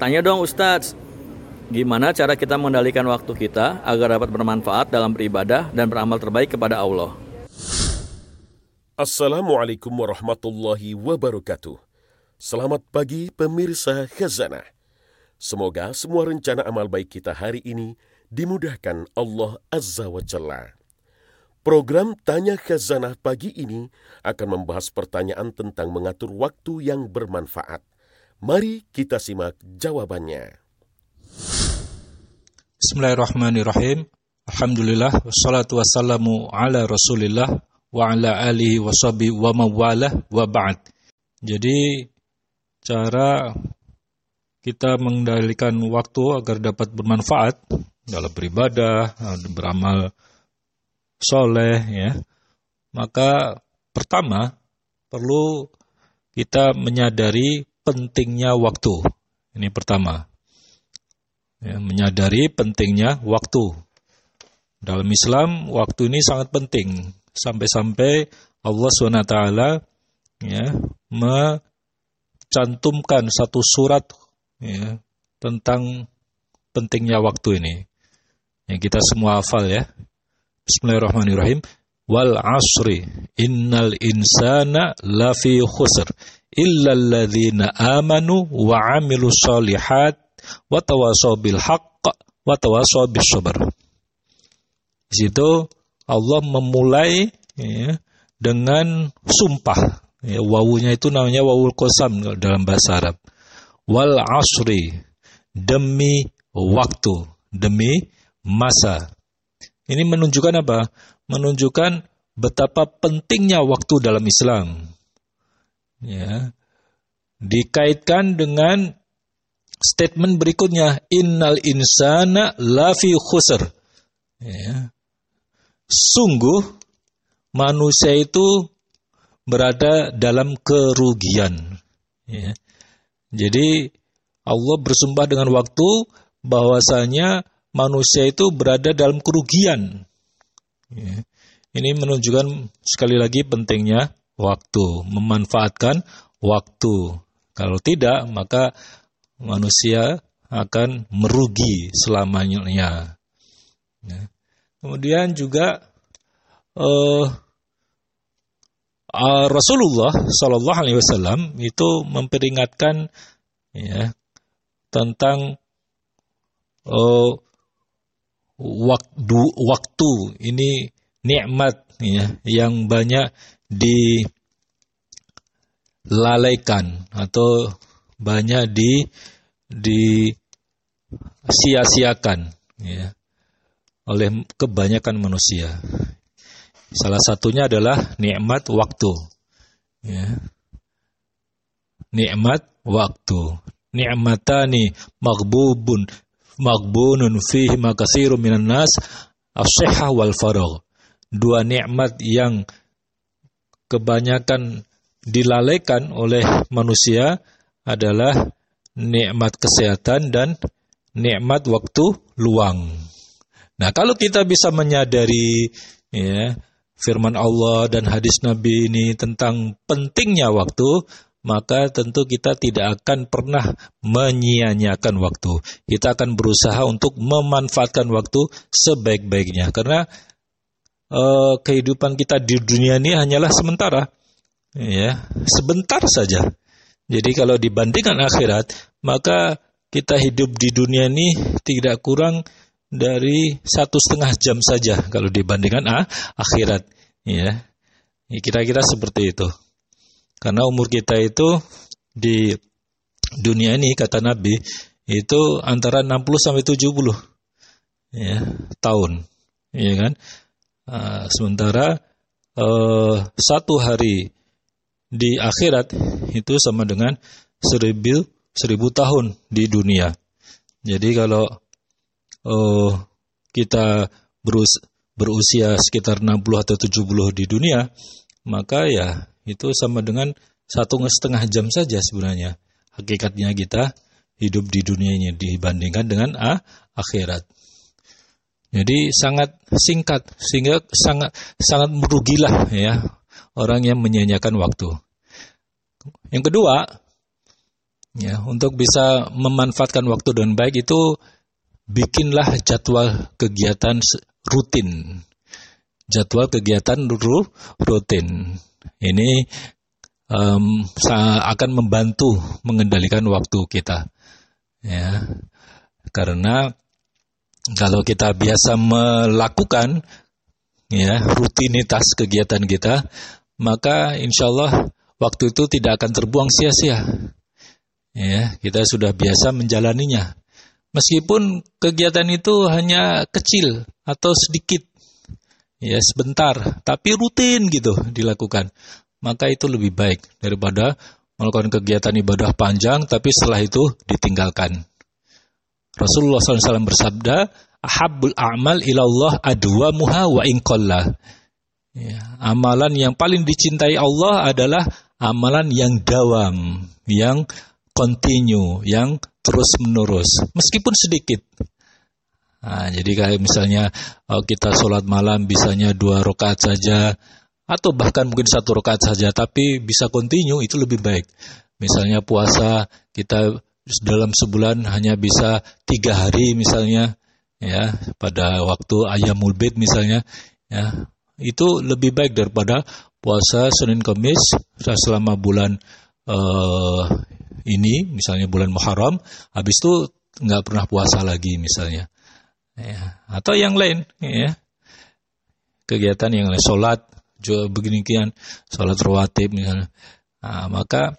Tanya dong Ustadz, gimana cara kita mengendalikan waktu kita agar dapat bermanfaat dalam beribadah dan beramal terbaik kepada Allah? Assalamualaikum warahmatullahi wabarakatuh. Selamat pagi pemirsa Khazanah. Semoga semua rencana amal baik kita hari ini dimudahkan Allah Azza wa Jalla. Program Tanya Khazanah pagi ini akan membahas pertanyaan tentang mengatur waktu yang bermanfaat. Mari kita simak jawabannya. Bismillahirrahmanirrahim. Alhamdulillah wassalatu wassalamu ala Rasulillah wa ala alihi wa wa mawalah wa ba'd. Jadi cara kita mengendalikan waktu agar dapat bermanfaat dalam beribadah, beramal soleh ya. Maka pertama perlu kita menyadari pentingnya waktu. Ini pertama. Ya, menyadari pentingnya waktu. Dalam Islam, waktu ini sangat penting. Sampai-sampai Allah SWT ya, mencantumkan satu surat ya, tentang pentingnya waktu ini. Yang kita semua hafal ya. Bismillahirrahmanirrahim. Wal asri innal insana lafi khusr illa alladhina amanu wa amilu salihat wa tawasaw bil haqq wa tawasaw sabr. Di situ Allah memulai ya, dengan sumpah. Ya, wawunya itu namanya wawul kosam dalam bahasa Arab. Wal asri demi waktu, demi masa. Ini menunjukkan apa? Menunjukkan betapa pentingnya waktu dalam Islam. Ya. Dikaitkan dengan statement berikutnya innal insana lafi khusr ya. sungguh manusia itu berada dalam kerugian ya. jadi Allah bersumpah dengan waktu bahwasanya manusia itu berada dalam kerugian ya. ini menunjukkan sekali lagi pentingnya waktu memanfaatkan waktu kalau tidak maka manusia akan merugi selamanya. Ya. Kemudian juga uh, Rasulullah Shallallahu Alaihi Wasallam itu memperingatkan ya tentang uh, waktu waktu ini nikmat ya yang banyak dilalaikan atau banyak di di sia-siakan ya, oleh kebanyakan manusia. Salah satunya adalah nikmat waktu. Ya. Nikmat waktu. Nikmatani maghbubun maghbunun fihi makasiru minan nas as wal faragh. Dua nikmat yang kebanyakan dilalaikan oleh manusia adalah nikmat kesehatan dan nikmat waktu luang. Nah, kalau kita bisa menyadari ya, firman Allah dan hadis Nabi ini tentang pentingnya waktu, maka tentu kita tidak akan pernah menyia-nyiakan waktu. Kita akan berusaha untuk memanfaatkan waktu sebaik-baiknya karena uh, kehidupan kita di dunia ini hanyalah sementara. Ya, sebentar saja. Jadi kalau dibandingkan akhirat, maka kita hidup di dunia ini tidak kurang dari satu setengah jam saja kalau dibandingkan ah, akhirat. Ya, kira-kira seperti itu. Karena umur kita itu di dunia ini kata Nabi itu antara 60 sampai 70 ya, tahun, ya kan? Uh, sementara uh, satu hari di akhirat itu sama dengan seribu, seribu tahun di dunia. Jadi kalau uh, kita berus, berusia sekitar 60 atau 70 di dunia, maka ya itu sama dengan satu setengah jam saja sebenarnya. Hakikatnya kita hidup di dunia ini dibandingkan dengan ah, akhirat. Jadi sangat singkat sehingga sangat sangat merugilah ya orang yang menyanyikan waktu. Yang kedua, Ya, untuk bisa memanfaatkan waktu dengan baik itu bikinlah jadwal kegiatan rutin. Jadwal kegiatan rutin. Ini um, akan membantu mengendalikan waktu kita. Ya. Karena kalau kita biasa melakukan ya rutinitas kegiatan kita, maka insya Allah waktu itu tidak akan terbuang sia-sia. Ya, kita sudah biasa menjalaninya. Meskipun kegiatan itu hanya kecil atau sedikit, ya sebentar, tapi rutin gitu dilakukan, maka itu lebih baik daripada melakukan kegiatan ibadah panjang tapi setelah itu ditinggalkan. Rasulullah SAW bersabda, "Ahabbul a'mal ilallah adwa muha wa inqalla." Ya, amalan yang paling dicintai Allah adalah amalan yang dawam, yang continue, yang terus menerus, meskipun sedikit. Nah, jadi kayak misalnya oh, kita sholat malam bisanya dua rakaat saja, atau bahkan mungkin satu rakaat saja, tapi bisa continue itu lebih baik. Misalnya puasa kita dalam sebulan hanya bisa tiga hari misalnya, ya pada waktu ayam mulbit misalnya, ya. Itu lebih baik daripada puasa Senin Kamis selama bulan uh, ini misalnya bulan Muharram habis itu nggak pernah puasa lagi misalnya ya. atau yang lain ya. Kegiatan yang lain sholat juga begini kian sholat rawatib misalnya. Nah, maka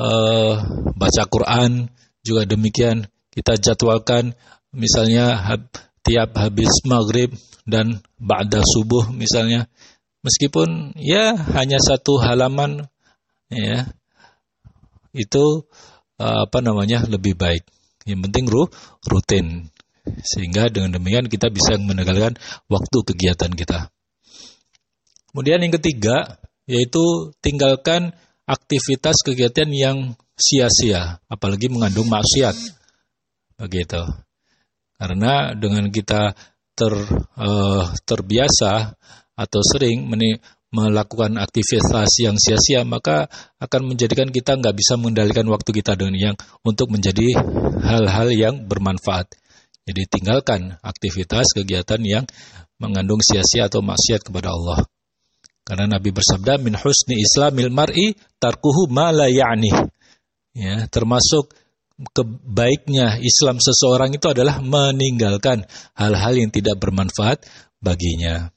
uh, baca Quran juga demikian. Kita jadwalkan misalnya hab, tiap habis maghrib dan ba'da subuh misalnya. Meskipun ya hanya satu halaman ya itu uh, apa namanya lebih baik. Yang penting ru, rutin. Sehingga dengan demikian kita bisa menegakkan waktu kegiatan kita. Kemudian yang ketiga yaitu tinggalkan aktivitas kegiatan yang sia-sia apalagi mengandung maksiat begitu karena dengan kita ter uh, terbiasa atau sering melakukan aktivitas yang sia-sia, maka akan menjadikan kita nggak bisa mengendalikan waktu kita dengan yang untuk menjadi hal-hal yang bermanfaat. Jadi tinggalkan aktivitas kegiatan yang mengandung sia-sia atau maksiat kepada Allah. Karena Nabi bersabda min husni islamil mar'i tarkuhu ma la ya'ni. Ya, termasuk kebaiknya Islam seseorang itu adalah meninggalkan hal-hal yang tidak bermanfaat baginya.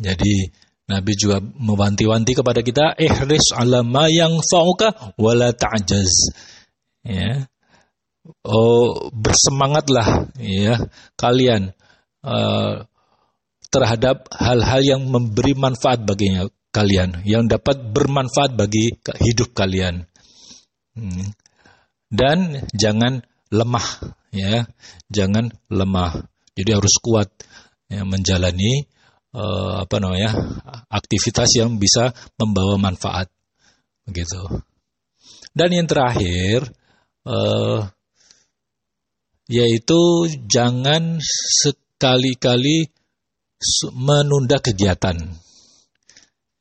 Jadi Nabi juga mewanti-wanti kepada kita ihris ala ma yang fauka wala ta'jaz. Ya. Oh, bersemangatlah ya kalian uh, terhadap hal-hal yang memberi manfaat baginya kalian, yang dapat bermanfaat bagi hidup kalian. Hmm. Dan jangan lemah ya, jangan lemah. Jadi harus kuat ya, menjalani uh, apa namanya aktivitas yang bisa membawa manfaat begitu dan yang terakhir uh, yaitu jangan sekali-kali menunda kegiatan.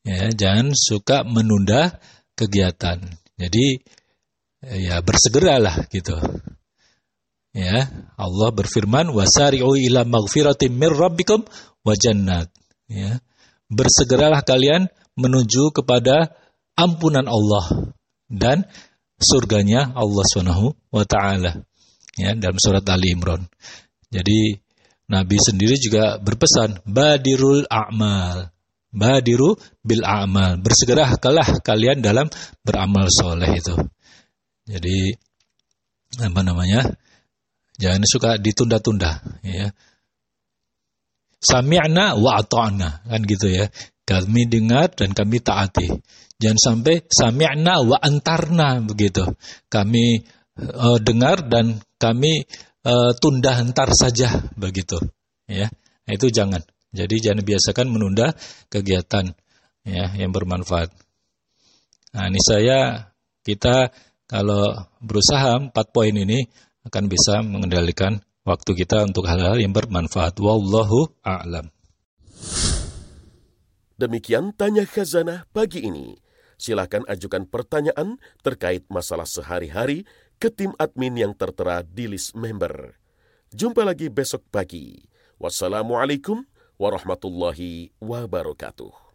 Ya jangan suka menunda kegiatan. Jadi ya bersegeralah gitu. Ya Allah berfirman wasari'u ila maghfiratin mir rabbikum wa jannat. Ya bersegeralah kalian menuju kepada ampunan Allah dan surganya Allah Subhanahu wa taala. Ya dalam surat Ali Imran. Jadi Nabi sendiri juga berpesan badirul a'mal. Badiru bil a'mal. Bersegeralah kalian dalam beramal soleh itu. Jadi apa namanya? Jangan suka ditunda-tunda ya. Sami'na wa ata'na kan gitu ya. Kami dengar dan kami taati. Jangan sampai sami'na wa antarna begitu. Kami uh, dengar dan kami uh, tunda antar saja begitu. Ya. Nah, itu jangan. Jadi jangan biasakan menunda kegiatan ya yang bermanfaat. Nah, ini saya kita kalau berusaha empat poin ini akan bisa mengendalikan waktu kita untuk hal-hal yang bermanfaat. Wallahu a'lam. Demikian tanya khazanah pagi ini. Silakan ajukan pertanyaan terkait masalah sehari-hari ke tim admin yang tertera di list member. Jumpa lagi besok pagi. Wassalamualaikum warahmatullahi wabarakatuh.